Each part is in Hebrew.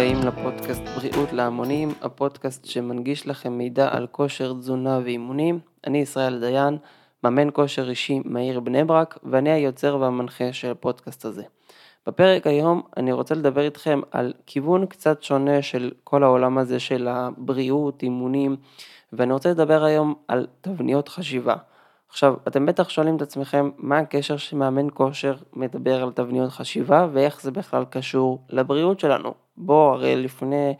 הבאים לפודקאסט בריאות להמונים, הפודקאסט שמנגיש לכם מידע על כושר תזונה ואימונים. אני ישראל דיין, מאמן כושר אישי מהעיר בני ברק, ואני היוצר והמנחה של הפודקאסט הזה. בפרק היום אני רוצה לדבר איתכם על כיוון קצת שונה של כל העולם הזה של הבריאות, אימונים, ואני רוצה לדבר היום על תבניות חשיבה. עכשיו, אתם בטח שואלים את עצמכם, מה הקשר שמאמן כושר מדבר על תבניות חשיבה ואיך זה בכלל קשור לבריאות שלנו? בוא, הרי לפני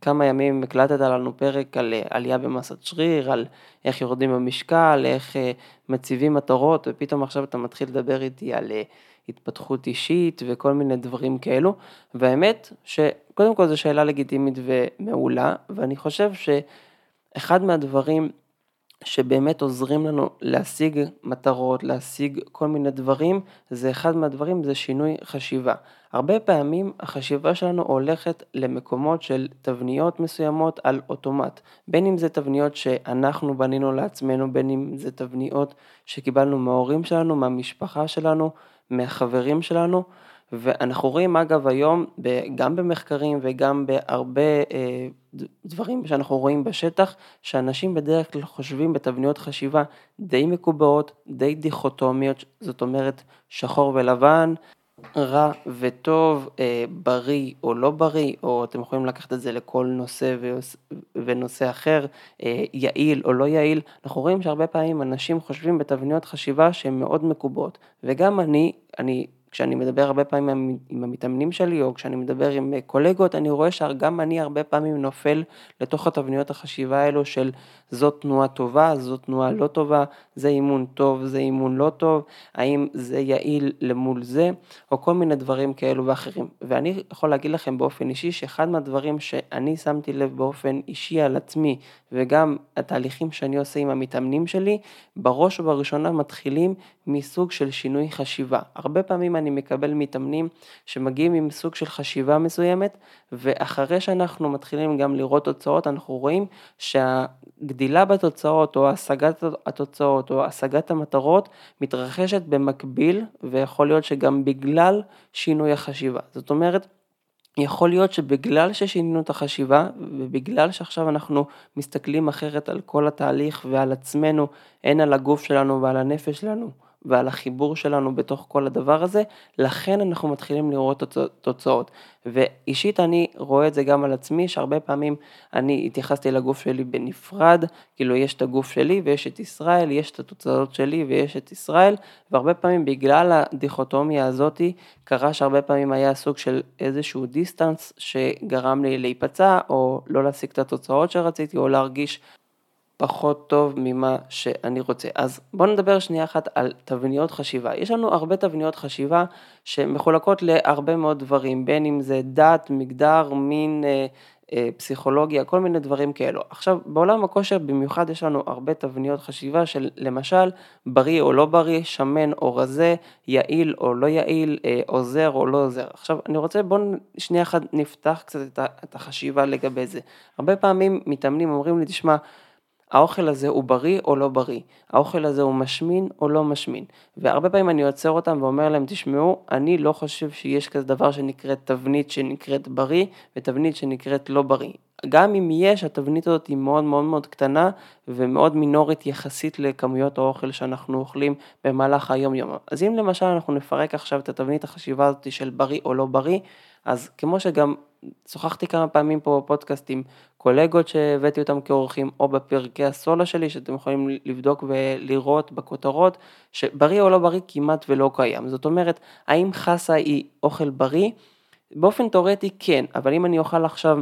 כמה ימים הקלטת לנו פרק על אה, עלייה במסת שריר, על איך יורדים במשקל, איך אה, מציבים מטרות, ופתאום עכשיו אתה מתחיל לדבר איתי על אה, התפתחות אישית וכל מיני דברים כאלו, והאמת שקודם כל זו שאלה לגיטימית ומעולה, ואני חושב שאחד מהדברים שבאמת עוזרים לנו להשיג מטרות, להשיג כל מיני דברים, זה אחד מהדברים, זה שינוי חשיבה. הרבה פעמים החשיבה שלנו הולכת למקומות של תבניות מסוימות על אוטומט. בין אם זה תבניות שאנחנו בנינו לעצמנו, בין אם זה תבניות שקיבלנו מההורים שלנו, מהמשפחה שלנו, מהחברים שלנו. ואנחנו רואים אגב היום, גם במחקרים וגם בהרבה אה, דברים שאנחנו רואים בשטח, שאנשים בדרך כלל חושבים בתבניות חשיבה די מקובעות, די דיכוטומיות, זאת אומרת שחור ולבן, רע וטוב, אה, בריא או לא בריא, או אתם יכולים לקחת את זה לכל נושא ונושא אחר, אה, יעיל או לא יעיל, אנחנו רואים שהרבה פעמים אנשים חושבים בתבניות חשיבה שהן מאוד מקובעות, וגם אני, אני כשאני מדבר הרבה פעמים עם המתאמנים שלי, או כשאני מדבר עם קולגות, אני רואה שגם אני הרבה פעמים נופל לתוך התבניות החשיבה האלו של זאת תנועה טובה, זאת תנועה לא טובה, זה אימון טוב, זה אימון לא טוב, האם זה יעיל למול זה, או כל מיני דברים כאלו ואחרים. ואני יכול להגיד לכם באופן אישי שאחד מהדברים שאני שמתי לב באופן אישי על עצמי, וגם התהליכים שאני עושה עם המתאמנים שלי, בראש ובראשונה מתחילים מסוג של שינוי חשיבה. הרבה פעמים אני מקבל מתאמנים שמגיעים עם סוג של חשיבה מסוימת, ואחרי שאנחנו מתחילים גם לראות תוצאות, אנחנו רואים שהגדילה בתוצאות או השגת התוצאות או השגת המטרות מתרחשת במקביל, ויכול להיות שגם בגלל שינוי החשיבה. זאת אומרת, יכול להיות שבגלל ששינינו את החשיבה ובגלל שעכשיו אנחנו מסתכלים אחרת על כל התהליך ועל עצמנו, הן על הגוף שלנו ועל הנפש שלנו, ועל החיבור שלנו בתוך כל הדבר הזה, לכן אנחנו מתחילים לראות תוצאות. ואישית אני רואה את זה גם על עצמי, שהרבה פעמים אני התייחסתי לגוף שלי בנפרד, כאילו יש את הגוף שלי ויש את ישראל, יש את התוצאות שלי ויש את ישראל, והרבה פעמים בגלל הדיכוטומיה הזאתי, קרה שהרבה פעמים היה סוג של איזשהו דיסטנס שגרם לי להיפצע, או לא להשיג את התוצאות שרציתי, או להרגיש פחות טוב ממה שאני רוצה. אז בואו נדבר שנייה אחת על תבניות חשיבה. יש לנו הרבה תבניות חשיבה שמחולקות להרבה מאוד דברים, בין אם זה דת, מגדר, מין, אה, אה, פסיכולוגיה, כל מיני דברים כאלו. עכשיו, בעולם הכושר במיוחד יש לנו הרבה תבניות חשיבה של למשל בריא או לא בריא, שמן או רזה, יעיל או לא יעיל, אה, עוזר או לא עוזר. עכשיו, אני רוצה, בואו שנייה אחת נפתח קצת את החשיבה לגבי זה. הרבה פעמים מתאמנים אומרים לי, תשמע, האוכל הזה הוא בריא או לא בריא, האוכל הזה הוא משמין או לא משמין, והרבה פעמים אני עוצר אותם ואומר להם, תשמעו, אני לא חושב שיש כזה דבר שנקראת תבנית שנקראת בריא ותבנית שנקראת לא בריא. גם אם יש, התבנית הזאת היא מאוד מאוד מאוד קטנה ומאוד מינורית יחסית לכמויות האוכל שאנחנו אוכלים במהלך היום יום. אז אם למשל אנחנו נפרק עכשיו את התבנית החשיבה הזאת של בריא או לא בריא, אז כמו שגם שוחחתי כמה פעמים פה בפודקאסט עם קולגות שהבאתי אותם כאורחים, או בפרקי הסולה שלי, שאתם יכולים לבדוק ולראות בכותרות, שבריא או לא בריא כמעט ולא קיים. זאת אומרת, האם חסה היא אוכל בריא? באופן תאורטי כן, אבל אם אני אוכל עכשיו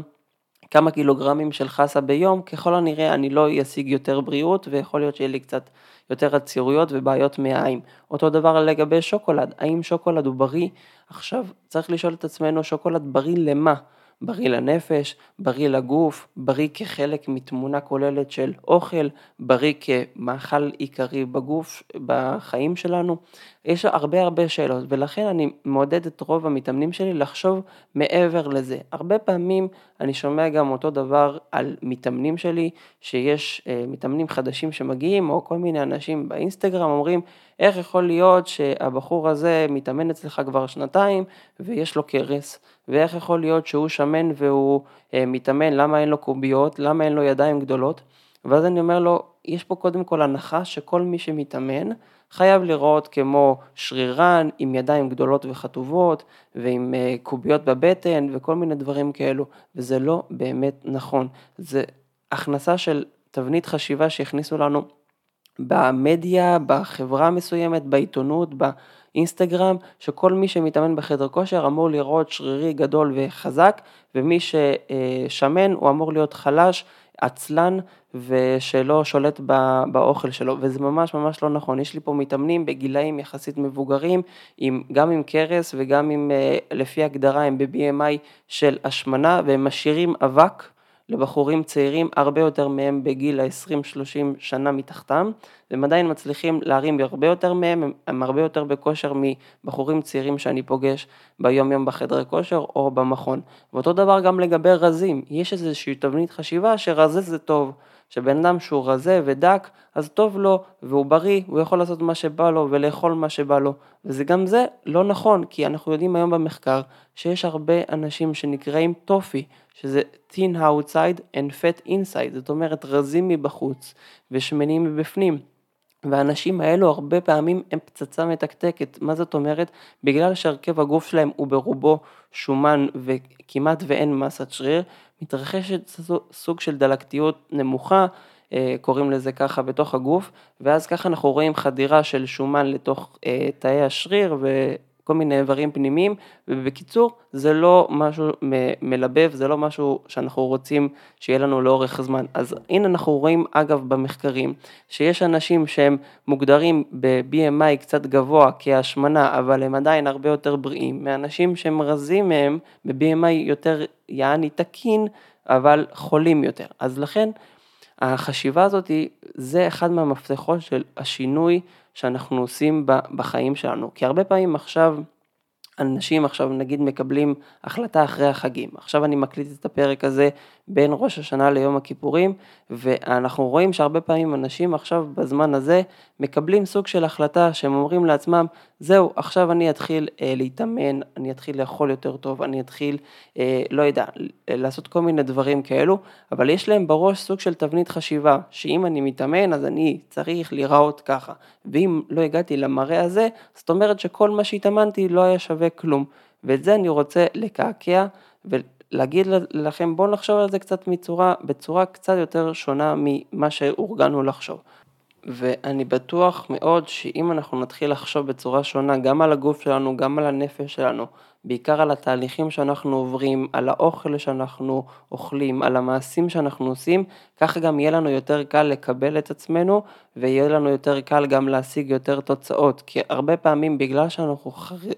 כמה קילוגרמים של חסה ביום, ככל הנראה אני לא אשיג יותר בריאות, ויכול להיות שיהיה לי קצת יותר עצירויות ובעיות מעיים. אותו דבר לגבי שוקולד, האם שוקולד הוא בריא? עכשיו צריך לשאול את עצמנו, שוקולד בריא למה? בריא לנפש, בריא לגוף, בריא כחלק מתמונה כוללת של אוכל, בריא כמאכל עיקרי בגוף, בחיים שלנו. יש הרבה הרבה שאלות ולכן אני מעודד את רוב המתאמנים שלי לחשוב מעבר לזה. הרבה פעמים אני שומע גם אותו דבר על מתאמנים שלי, שיש אה, מתאמנים חדשים שמגיעים או כל מיני אנשים באינסטגרם אומרים איך יכול להיות שהבחור הזה מתאמן אצלך כבר שנתיים ויש לו קרס, ואיך יכול להיות שהוא שמן והוא אה, מתאמן, למה אין לו קוביות, למה אין לו ידיים גדולות, ואז אני אומר לו, יש פה קודם כל הנחה שכל מי שמתאמן חייב לראות כמו שרירן עם ידיים גדולות וחטובות ועם אה, קוביות בבטן וכל מיני דברים כאלו, וזה לא באמת נכון. זה הכנסה של תבנית חשיבה שהכניסו לנו במדיה, בחברה מסוימת, בעיתונות, באינסטגרם, שכל מי שמתאמן בחדר כושר אמור לראות שרירי גדול וחזק, ומי ששמן הוא אמור להיות חלש, עצלן ושלא שולט באוכל שלו, וזה ממש ממש לא נכון. יש לי פה מתאמנים בגילאים יחסית מבוגרים, עם, גם עם קרס וגם עם, אה, לפי הגדרה, הם ב-BMI של השמנה, והם משאירים אבק לבחורים צעירים הרבה יותר מהם בגיל ה-20-30 שנה מתחתם, והם עדיין מצליחים להרים הרבה יותר מהם, הם, הם הרבה יותר בכושר מבחורים צעירים שאני פוגש ביום יום בחדרי כושר או במכון. ואותו דבר גם לגבי רזים, יש איזושהי תבנית חשיבה שרזה זה טוב. שבן אדם שהוא רזה ודק, אז טוב לו והוא בריא, הוא יכול לעשות מה שבא לו ולאכול מה שבא לו. וזה גם זה לא נכון, כי אנחנו יודעים היום במחקר שיש הרבה אנשים שנקראים טופי, שזה thin outside and fat inside, זאת אומרת רזים מבחוץ ושמנים מבפנים. והאנשים האלו הרבה פעמים הם פצצה מתקתקת, מה זאת אומרת? בגלל שהרכב הגוף שלהם הוא ברובו שומן וכמעט ואין מסת שריר, מתרחשת סוג של דלקתיות נמוכה, אה, קוראים לזה ככה בתוך הגוף, ואז ככה אנחנו רואים חדירה של שומן לתוך אה, תאי השריר כל מיני איברים פנימיים, ובקיצור, זה לא משהו מלבב, זה לא משהו שאנחנו רוצים שיהיה לנו לאורך זמן. אז הנה אנחנו רואים, אגב, במחקרים, שיש אנשים שהם מוגדרים ב-BMI קצת גבוה כהשמנה, אבל הם עדיין הרבה יותר בריאים, מאנשים שהם רזים מהם ב-BMI יותר יעני תקין, אבל חולים יותר. אז לכן, החשיבה הזאת זה אחד מהמפתחות של השינוי שאנחנו עושים בחיים שלנו. כי הרבה פעמים עכשיו, אנשים עכשיו נגיד מקבלים החלטה אחרי החגים. עכשיו אני מקליט את הפרק הזה בין ראש השנה ליום הכיפורים, ואנחנו רואים שהרבה פעמים אנשים עכשיו בזמן הזה מקבלים סוג של החלטה שהם אומרים לעצמם, זהו, עכשיו אני אתחיל אה, להתאמן, אני אתחיל לאכול יותר טוב, אני אתחיל, אה, לא יודע, לעשות כל מיני דברים כאלו, אבל יש להם בראש סוג של תבנית חשיבה, שאם אני מתאמן אז אני צריך להיראות ככה, ואם לא הגעתי למראה הזה, זאת אומרת שכל מה שהתאמנתי לא היה שווה כלום, ואת זה אני רוצה לקעקע. להגיד לכם בואו נחשוב על זה קצת מצורה, בצורה קצת יותר שונה ממה שהורגלנו לחשוב. ואני בטוח מאוד שאם אנחנו נתחיל לחשוב בצורה שונה גם על הגוף שלנו, גם על הנפש שלנו, בעיקר על התהליכים שאנחנו עוברים, על האוכל שאנחנו אוכלים, על המעשים שאנחנו עושים, ככה גם יהיה לנו יותר קל לקבל את עצמנו ויהיה לנו יותר קל גם להשיג יותר תוצאות, כי הרבה פעמים בגלל שאנחנו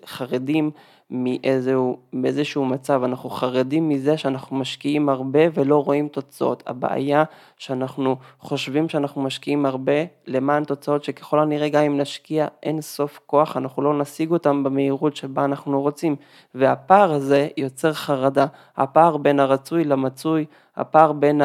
חרדים מאיזשהו, מאיזשהו מצב, אנחנו חרדים מזה שאנחנו משקיעים הרבה ולא רואים תוצאות. הבעיה שאנחנו חושבים שאנחנו משקיעים הרבה למען תוצאות שככל הנראה גם אם נשקיע אין סוף כוח, אנחנו לא נשיג אותם במהירות שבה אנחנו רוצים. והפער הזה יוצר חרדה, הפער בין הרצוי למצוי, הפער בין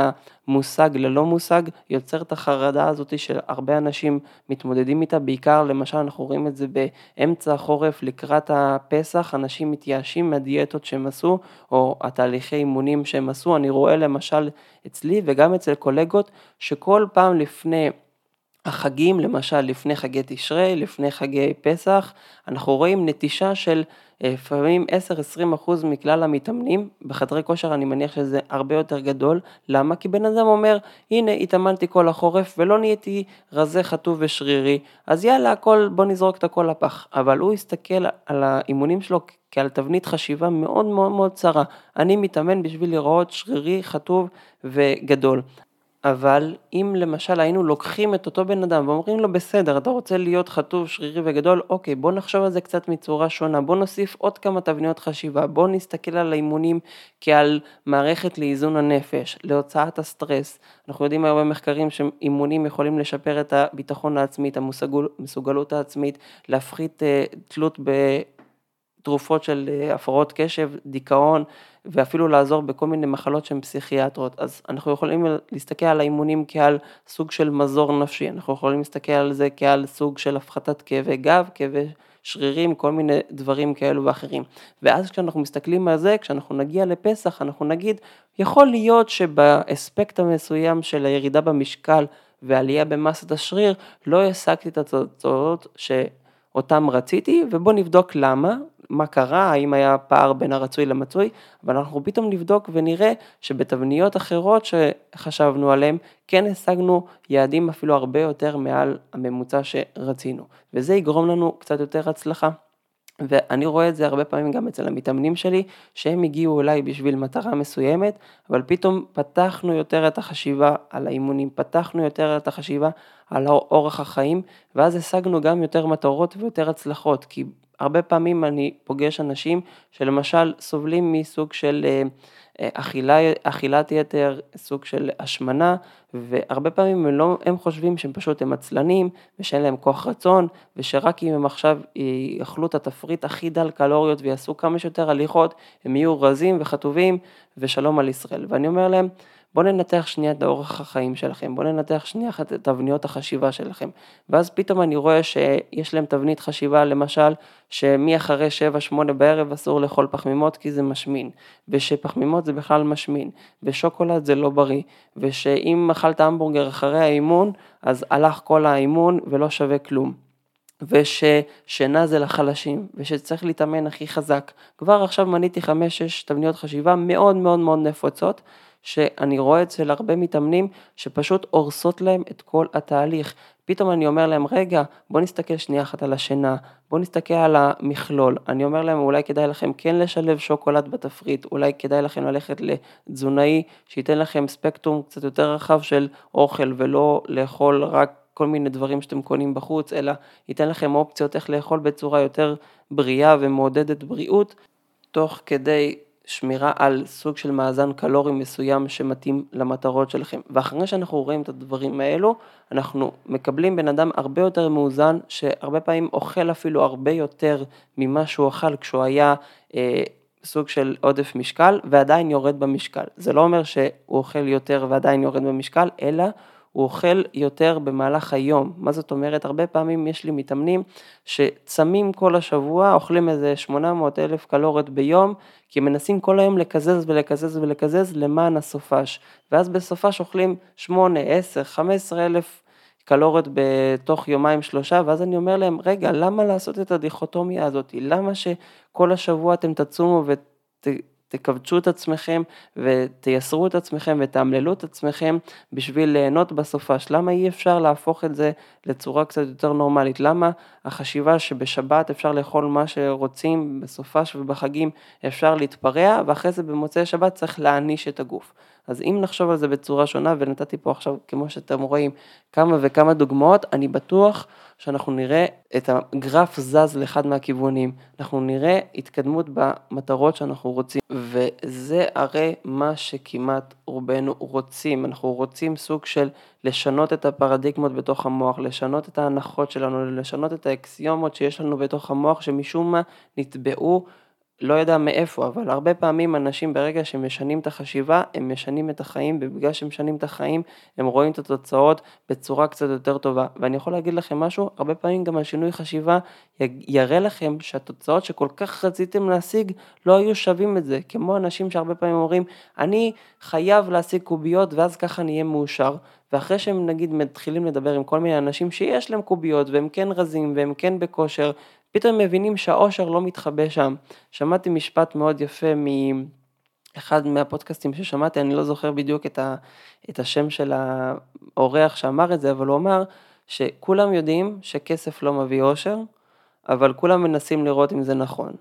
המושג ללא מושג יוצר את החרדה הזאת שהרבה אנשים מתמודדים איתה, בעיקר למשל אנחנו רואים את זה באמצע החורף לקראת הפסח, אנשים מתייאשים מהדיאטות שהם עשו או התהליכי אימונים שהם עשו, אני רואה למשל אצלי וגם אצל קולגות שכל פעם לפני החגים, למשל לפני חגי תשרי, לפני חגי פסח, אנחנו רואים נטישה של לפעמים 10-20% מכלל המתאמנים, בחדרי כושר אני מניח שזה הרבה יותר גדול, למה? כי בן אדם אומר, הנה התאמנתי כל החורף ולא נהייתי רזה, חטוב ושרירי, אז יאללה, הכל, בוא נזרוק את הכל לפח, אבל הוא הסתכל על האימונים שלו כעל תבנית חשיבה מאוד מאוד מאוד צרה, אני מתאמן בשביל לראות שרירי, חטוב וגדול. אבל אם למשל היינו לוקחים את אותו בן אדם ואומרים לו בסדר אתה רוצה להיות חטוב שרירי וגדול אוקיי בוא נחשוב על זה קצת מצורה שונה בוא נוסיף עוד כמה תבניות חשיבה בוא נסתכל על האימונים כעל מערכת לאיזון הנפש להוצאת הסטרס. אנחנו יודעים היום במחקרים שאימונים יכולים לשפר את הביטחון העצמי את המסוגלות העצמית להפחית uh, תלות ב... תרופות של אה, הפרעות קשב, דיכאון ואפילו לעזור בכל מיני מחלות שהן פסיכיאטרות. אז אנחנו יכולים להסתכל על האימונים כעל סוג של מזור נפשי, אנחנו יכולים להסתכל על זה כעל סוג של הפחתת כאבי גב, כאבי שרירים, כל מיני דברים כאלו ואחרים. ואז כשאנחנו מסתכלים על זה, כשאנחנו נגיע לפסח, אנחנו נגיד, יכול להיות שבאספקט המסוים של הירידה במשקל ועלייה במסת השריר, לא השגתי את התוצאות שאותם רציתי, ובואו נבדוק למה, מה קרה, האם היה פער בין הרצוי למצוי, אבל אנחנו פתאום נבדוק ונראה שבתבניות אחרות שחשבנו עליהן, כן השגנו יעדים אפילו הרבה יותר מעל הממוצע שרצינו, וזה יגרום לנו קצת יותר הצלחה. ואני רואה את זה הרבה פעמים גם אצל המתאמנים שלי, שהם הגיעו אליי בשביל מטרה מסוימת, אבל פתאום פתחנו יותר את החשיבה על האימונים, פתחנו יותר את החשיבה על אורח החיים, ואז השגנו גם יותר מטרות ויותר הצלחות, כי הרבה פעמים אני פוגש אנשים שלמשל סובלים מסוג של אה, אה, אכילה, אכילת יתר, סוג של השמנה, והרבה פעמים הם, לא, הם חושבים שהם פשוט הם עצלנים, ושאין להם כוח רצון, ושרק אם הם עכשיו יאכלו את התפריט הכי דל קלוריות ויעשו כמה שיותר הליכות, הם יהיו רזים וחטובים, ושלום על ישראל. ואני אומר להם, בואו ננתח שנייה את אורח החיים שלכם, בואו ננתח שנייה את תבניות החשיבה שלכם. ואז פתאום אני רואה שיש להם תבנית חשיבה, למשל, שמאחרי 7-8 בערב אסור לאכול פחמימות כי זה משמין, ושפחמימות זה בכלל משמין, ושוקולד זה לא בריא, ושאם אכלת המבורגר אחרי האימון, אז הלך כל האימון ולא שווה כלום. וששינה זה לחלשים, ושצריך להתאמן הכי חזק. כבר עכשיו מניתי 5-6 תבניות חשיבה מאוד מאוד מאוד נפוצות, שאני רואה אצל הרבה מתאמנים שפשוט הורסות להם את כל התהליך. פתאום אני אומר להם, רגע, בוא נסתכל שנייה אחת על השינה, בוא נסתכל על המכלול. אני אומר להם, אולי כדאי לכם כן לשלב שוקולד בתפריט, אולי כדאי לכם ללכת לתזונאי שייתן לכם ספקטרום קצת יותר רחב של אוכל ולא לאכול רק כל מיני דברים שאתם קונים בחוץ, אלא ייתן לכם אופציות איך לאכול בצורה יותר בריאה ומעודדת בריאות, תוך כדי שמירה על סוג של מאזן קלורי מסוים שמתאים למטרות שלכם. ואחרי שאנחנו רואים את הדברים האלו, אנחנו מקבלים בן אדם הרבה יותר מאוזן, שהרבה פעמים אוכל אפילו הרבה יותר ממה שהוא אכל כשהוא היה אה, סוג של עודף משקל, ועדיין יורד במשקל. זה לא אומר שהוא אוכל יותר ועדיין יורד במשקל, אלא הוא אוכל יותר במהלך היום. מה זאת אומרת? הרבה פעמים יש לי מתאמנים שצמים כל השבוע, אוכלים איזה 800 אלף קלוריות ביום, כי מנסים כל היום לקזז ולקזז ולקזז למען הסופש. ואז בסופש אוכלים 8, 10, 15 אלף קלוריות בתוך יומיים שלושה, ואז אני אומר להם, רגע, למה לעשות את הדיכוטומיה הזאת? למה שכל השבוע אתם תצומו ות... תכווצו את עצמכם ותייסרו את עצמכם ותאמללו את עצמכם בשביל ליהנות בסופש. למה אי אפשר להפוך את זה לצורה קצת יותר נורמלית? למה החשיבה שבשבת אפשר לאכול מה שרוצים, בסופש ובחגים אפשר להתפרע, ואחרי זה במוצאי שבת צריך להעניש את הגוף. אז אם נחשוב על זה בצורה שונה, ונתתי פה עכשיו, כמו שאתם רואים, כמה וכמה דוגמאות, אני בטוח שאנחנו נראה את הגרף זז לאחד מהכיוונים, אנחנו נראה התקדמות במטרות שאנחנו רוצים, וזה הרי מה שכמעט רובנו רוצים, אנחנו רוצים סוג של לשנות את הפרדיגמות בתוך המוח, לשנות את ההנחות שלנו, לשנות את האקסיומות שיש לנו בתוך המוח שמשום מה נטבעו לא יודע מאיפה, אבל הרבה פעמים אנשים ברגע שהם משנים את החשיבה, הם משנים את החיים, ובגלל שהם משנים את החיים, הם רואים את התוצאות בצורה קצת יותר טובה. ואני יכול להגיד לכם משהו, הרבה פעמים גם השינוי חשיבה יראה לכם שהתוצאות שכל כך רציתם להשיג, לא היו שווים את זה. כמו אנשים שהרבה פעמים אומרים, אני חייב להשיג קוביות ואז ככה נהיה מאושר. ואחרי שהם נגיד מתחילים לדבר עם כל מיני אנשים שיש להם קוביות והם כן רזים והם כן בכושר פתאום מבינים שהאושר לא מתחבא שם. שמעתי משפט מאוד יפה מאחד מהפודקאסטים ששמעתי, אני לא זוכר בדיוק את, ה, את השם של האורח שאמר את זה, אבל הוא אמר שכולם יודעים שכסף לא מביא אושר, אבל כולם מנסים לראות אם זה נכון.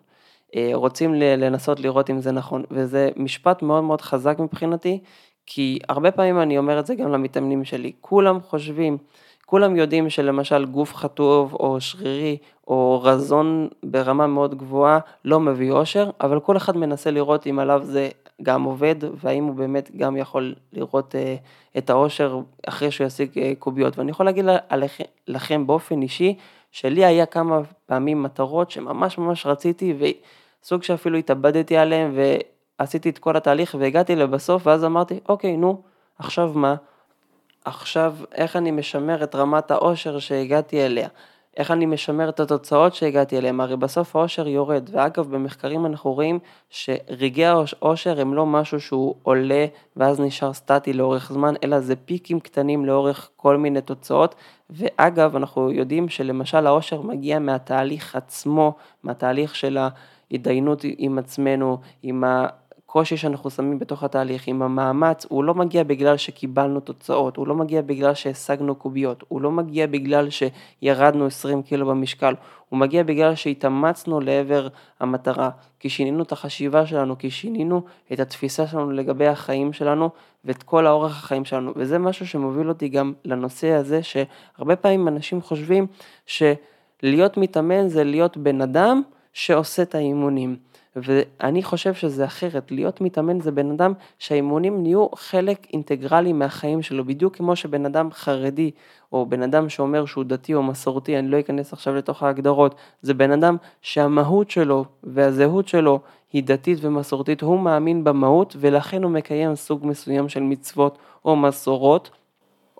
אה, רוצים לנסות לראות אם זה נכון, וזה משפט מאוד מאוד חזק מבחינתי, כי הרבה פעמים אני אומר את זה גם למתאמנים שלי, כולם חושבים כולם יודעים שלמשל גוף חטוב או שרירי או רזון ברמה מאוד גבוהה לא מביא אושר, אבל כל אחד מנסה לראות אם עליו זה גם עובד והאם הוא באמת גם יכול לראות אה, את האושר אחרי שהוא ישיג אה, קוביות. ואני יכול להגיד לכם באופן אישי, שלי היה כמה פעמים מטרות שממש ממש רציתי וסוג שאפילו התאבדתי עליהם עשיתי את כל התהליך והגעתי לבסוף, ואז אמרתי, אוקיי, נו, עכשיו מה? עכשיו, איך אני משמר את רמת העושר שהגעתי אליה? איך אני משמר את התוצאות שהגעתי אליהן, הרי בסוף העושר יורד, ואגב במחקרים אנחנו רואים שרגעי העושר הם לא משהו שהוא עולה ואז נשאר סטטי לאורך זמן, אלא זה פיקים קטנים לאורך כל מיני תוצאות, ואגב אנחנו יודעים שלמשל העושר מגיע מהתהליך עצמו, מהתהליך של ההתדיינות עם עצמנו, עם ה... הקושי שאנחנו שמים בתוך התהליך עם המאמץ, הוא לא מגיע בגלל שקיבלנו תוצאות, הוא לא מגיע בגלל שהשגנו קוביות, הוא לא מגיע בגלל שירדנו 20 קילו במשקל, הוא מגיע בגלל שהתאמצנו לעבר המטרה, כי שינינו את החשיבה שלנו, כי שינינו את התפיסה שלנו לגבי החיים שלנו ואת כל האורח החיים שלנו, וזה משהו שמוביל אותי גם לנושא הזה, שהרבה פעמים אנשים חושבים שלהיות מתאמן זה להיות בן אדם שעושה את האימונים. ואני חושב שזה אחרת, להיות מתאמן זה בן אדם שהאימונים נהיו חלק אינטגרלי מהחיים שלו, בדיוק כמו שבן אדם חרדי, או בן אדם שאומר שהוא דתי או מסורתי, אני לא אכנס עכשיו לתוך ההגדרות, זה בן אדם שהמהות שלו והזהות שלו היא דתית ומסורתית, הוא מאמין במהות ולכן הוא מקיים סוג מסוים של מצוות או מסורות.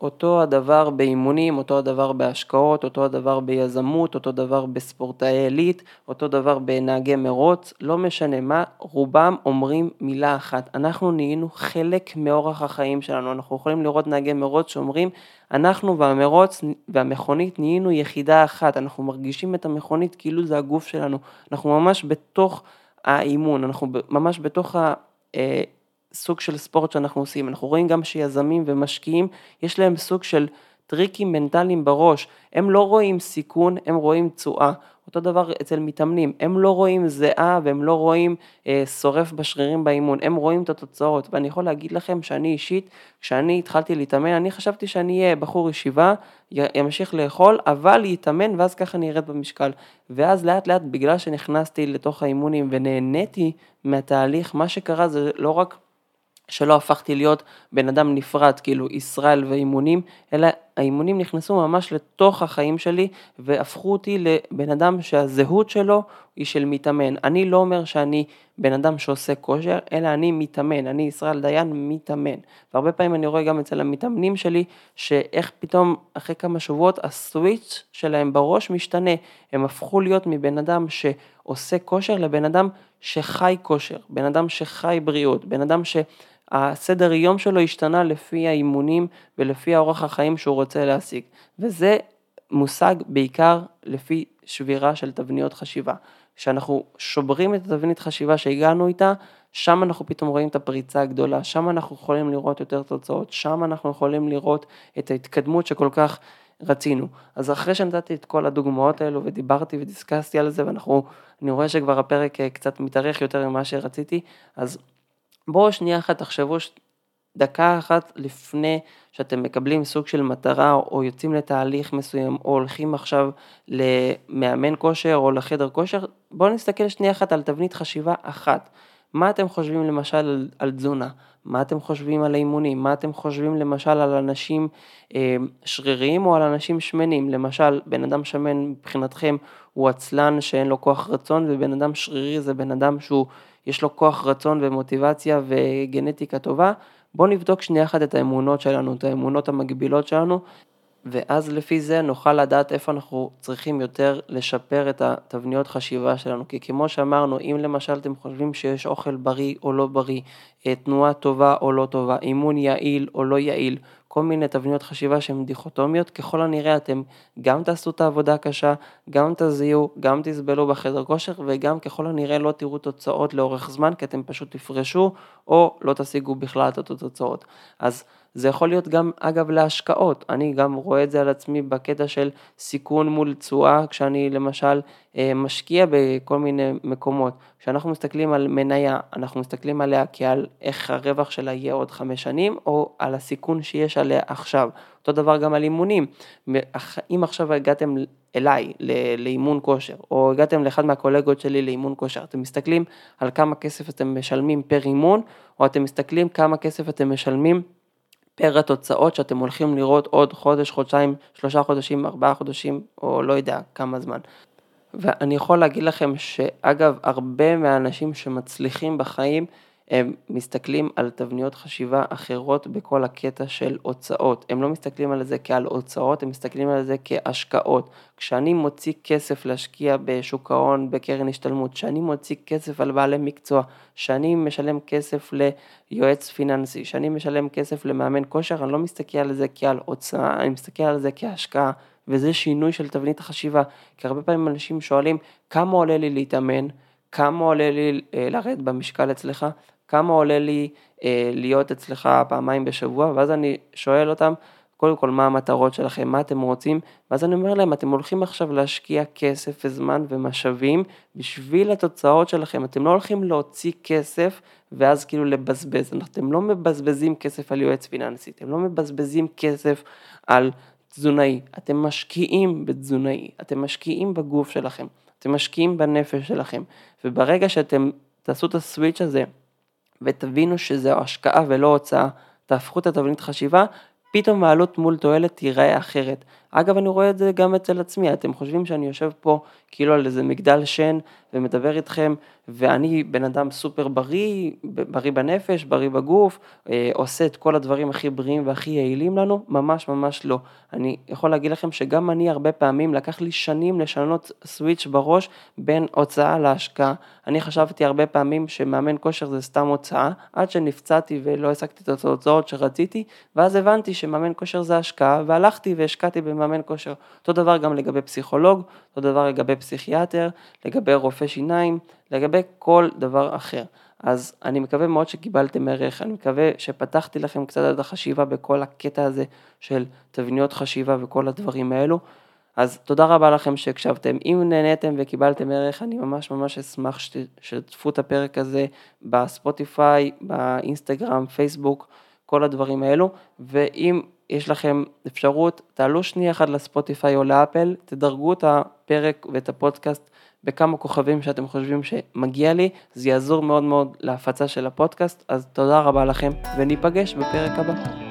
אותו הדבר באימונים, אותו הדבר בהשקעות, אותו הדבר ביזמות, אותו דבר בספורטאי עילית, אותו דבר בנהגי מרוץ, לא משנה מה, רובם אומרים מילה אחת, אנחנו נהיינו חלק מאורח החיים שלנו, אנחנו יכולים לראות נהגי מרוץ שאומרים, אנחנו והמרוץ והמכונית נהיינו יחידה אחת, אנחנו מרגישים את המכונית כאילו זה הגוף שלנו, אנחנו ממש בתוך האימון, אנחנו ממש בתוך ה... סוג של ספורט שאנחנו עושים. אנחנו רואים גם שיזמים ומשקיעים, יש להם סוג של טריקים מנטליים בראש. הם לא רואים סיכון, הם רואים תשואה. אותו דבר אצל מתאמנים, הם לא רואים זיעה והם לא רואים אה, שורף בשרירים באימון, הם רואים את התוצאות. ואני יכול להגיד לכם שאני אישית, כשאני התחלתי להתאמן, אני חשבתי שאני אהיה בחור ישיבה, ימשיך לאכול, אבל יתאמן ואז ככה אני ארד במשקל. ואז לאט לאט, בגלל שנכנסתי לתוך האימונים ונהניתי מהתהליך, מה שקרה זה לא רק שלא הפכתי להיות בן אדם נפרד, כאילו ישראל ואימונים, אלא האימונים נכנסו ממש לתוך החיים שלי והפכו אותי לבן אדם שהזהות שלו היא של מתאמן. אני לא אומר שאני בן אדם שעושה כושר, אלא אני מתאמן, אני ישראל דיין מתאמן. והרבה פעמים אני רואה גם אצל המתאמנים שלי, שאיך פתאום אחרי כמה שבועות הסוויץ' שלהם בראש משתנה. הם הפכו להיות מבן אדם שעושה כושר לבן אדם שחי כושר, בן אדם שחי בריאות, בן אדם ש... הסדר יום שלו השתנה לפי האימונים ולפי האורח החיים שהוא רוצה להשיג. וזה מושג בעיקר לפי שבירה של תבניות חשיבה. כשאנחנו שוברים את התבנית חשיבה שהגענו איתה, שם אנחנו פתאום רואים את הפריצה הגדולה, שם אנחנו יכולים לראות יותר תוצאות, שם אנחנו יכולים לראות את ההתקדמות שכל כך רצינו. אז אחרי שנתתי את כל הדוגמאות האלו ודיברתי ודיסקסתי על זה, ואנחנו, אני רואה שכבר הפרק אה, קצת מתארך יותר ממה שרציתי, אז בואו שנייה אחת תחשבו דקה אחת לפני שאתם מקבלים סוג של מטרה או יוצאים לתהליך מסוים או הולכים עכשיו למאמן כושר או לחדר כושר, בואו נסתכל שנייה אחת על תבנית חשיבה אחת. מה אתם חושבים למשל על, על תזונה? מה אתם חושבים על האימונים? מה אתם חושבים למשל על אנשים אה, שריריים או על אנשים שמנים? למשל, בן אדם שמן מבחינתכם הוא עצלן שאין לו כוח רצון ובן אדם שרירי זה בן אדם שהוא יש לו כוח רצון ומוטיבציה וגנטיקה טובה, בואו נבדוק שנייה אחת את האמונות שלנו, את האמונות המגבילות שלנו, ואז לפי זה נוכל לדעת איפה אנחנו צריכים יותר לשפר את התבניות חשיבה שלנו. כי כמו שאמרנו, אם למשל אתם חושבים שיש אוכל בריא או לא בריא, אה, תנועה טובה או לא טובה, אימון יעיל או לא יעיל, כל מיני תבניות חשיבה שהן דיכוטומיות, ככל הנראה אתם גם תעשו את העבודה הקשה, גם תזיעו, גם תסבלו בחדר כושר וגם ככל הנראה לא תראו תוצאות לאורך זמן כי אתם פשוט תפרשו או לא תשיגו בכלל את התוצאות. אז זה יכול להיות גם אגב להשקעות, אני גם רואה את זה על עצמי בקטע של סיכון מול תשואה, כשאני למשל אה, משקיע בכל מיני מקומות, כשאנחנו מסתכלים על מניה, אנחנו מסתכלים עליה כעל איך הרווח שלה יהיה עוד חמש שנים, או על הסיכון שיש עליה עכשיו, אותו דבר גם על אימונים, אם עכשיו הגעתם אליי לאימון כושר, או הגעתם לאחד מהקולגות שלי לאימון כושר, אתם מסתכלים על כמה כסף אתם משלמים פר אימון, או אתם מסתכלים כמה כסף אתם משלמים פר התוצאות שאתם הולכים לראות עוד חודש, חודשיים, שלושה חודשים, ארבעה חודשים, או לא יודע כמה זמן. ואני יכול להגיד לכם שאגב, הרבה מהאנשים שמצליחים בחיים, הם מסתכלים על תבניות חשיבה אחרות בכל הקטע של הוצאות. הם לא מסתכלים על זה כעל הוצאות, הם מסתכלים על זה כהשקעות. כשאני מוציא כסף להשקיע בשוק ההון, בקרן השתלמות, כשאני מוציא כסף על בעלי מקצוע, כשאני משלם כסף ליועץ פיננסי, כשאני משלם כסף למאמן כושר, אני לא מסתכל על זה כעל הוצאה, אני מסתכל על זה כהשקעה. וזה שינוי של תבנית החשיבה. כי הרבה פעמים אנשים שואלים, כמה עולה לי להתאמן? כמה עולה לי אה, לרדת במשקל אצלך? כמה עולה לי אה, להיות אצלך פעמיים בשבוע? ואז אני שואל אותם, קודם כל מה המטרות שלכם, מה אתם רוצים, ואז אני אומר להם, אתם הולכים עכשיו להשקיע כסף וזמן ומשאבים בשביל התוצאות שלכם, אתם לא הולכים להוציא כסף ואז כאילו לבזבז, אתם לא מבזבזים כסף על יועץ פיננסי, אתם לא מבזבזים כסף על תזונאי, אתם משקיעים בתזונאי, אתם משקיעים בגוף שלכם, אתם משקיעים בנפש שלכם, וברגע שאתם תעשו את הסוויץ' הזה ותבינו שזו השקעה ולא הוצאה, תהפכו את התבנית חשיבה, פתאום העלות מול תועלת תיראה אחרת. אגב, אני רואה את זה גם אצל עצמי, אתם חושבים שאני יושב פה כאילו על איזה מגדל שן ומדבר איתכם, ואני בן אדם סופר בריא, בריא בנפש, בריא בגוף, אה, עושה את כל הדברים הכי בריאים והכי יעילים לנו? ממש ממש לא. אני יכול להגיד לכם שגם אני הרבה פעמים, לקח לי שנים לשנות סוויץ' בראש בין הוצאה להשקעה. אני חשבתי הרבה פעמים שמאמן כושר זה סתם הוצאה, עד שנפצעתי ולא השגתי את ההוצאות שרציתי, ואז הבנתי שמאמן כושר זה השקעה, והלכתי והשקעתי במאמן כושר. אותו דבר גם לגבי פסיכולוג, אותו דבר לגבי פסיכיאטר, לגבי רופא שיניים, לגבי כל דבר אחר. אז אני מקווה מאוד שקיבלתם ערך, אני מקווה שפתחתי לכם קצת את החשיבה בכל הקטע הזה של תבניות חשיבה וכל הדברים האלו. אז תודה רבה לכם שהקשבתם. אם נהניתם וקיבלתם ערך, אני ממש ממש אשמח שתשתפו את הפרק הזה בספוטיפיי, באינסטגרם, פייסבוק, כל הדברים האלו. ואם יש לכם אפשרות, תעלו שנייה אחת לספוטיפיי או לאפל, תדרגו את הפרק ואת הפודקאסט בכמה כוכבים שאתם חושבים שמגיע לי, זה יעזור מאוד מאוד להפצה של הפודקאסט, אז תודה רבה לכם, וניפגש בפרק הבא.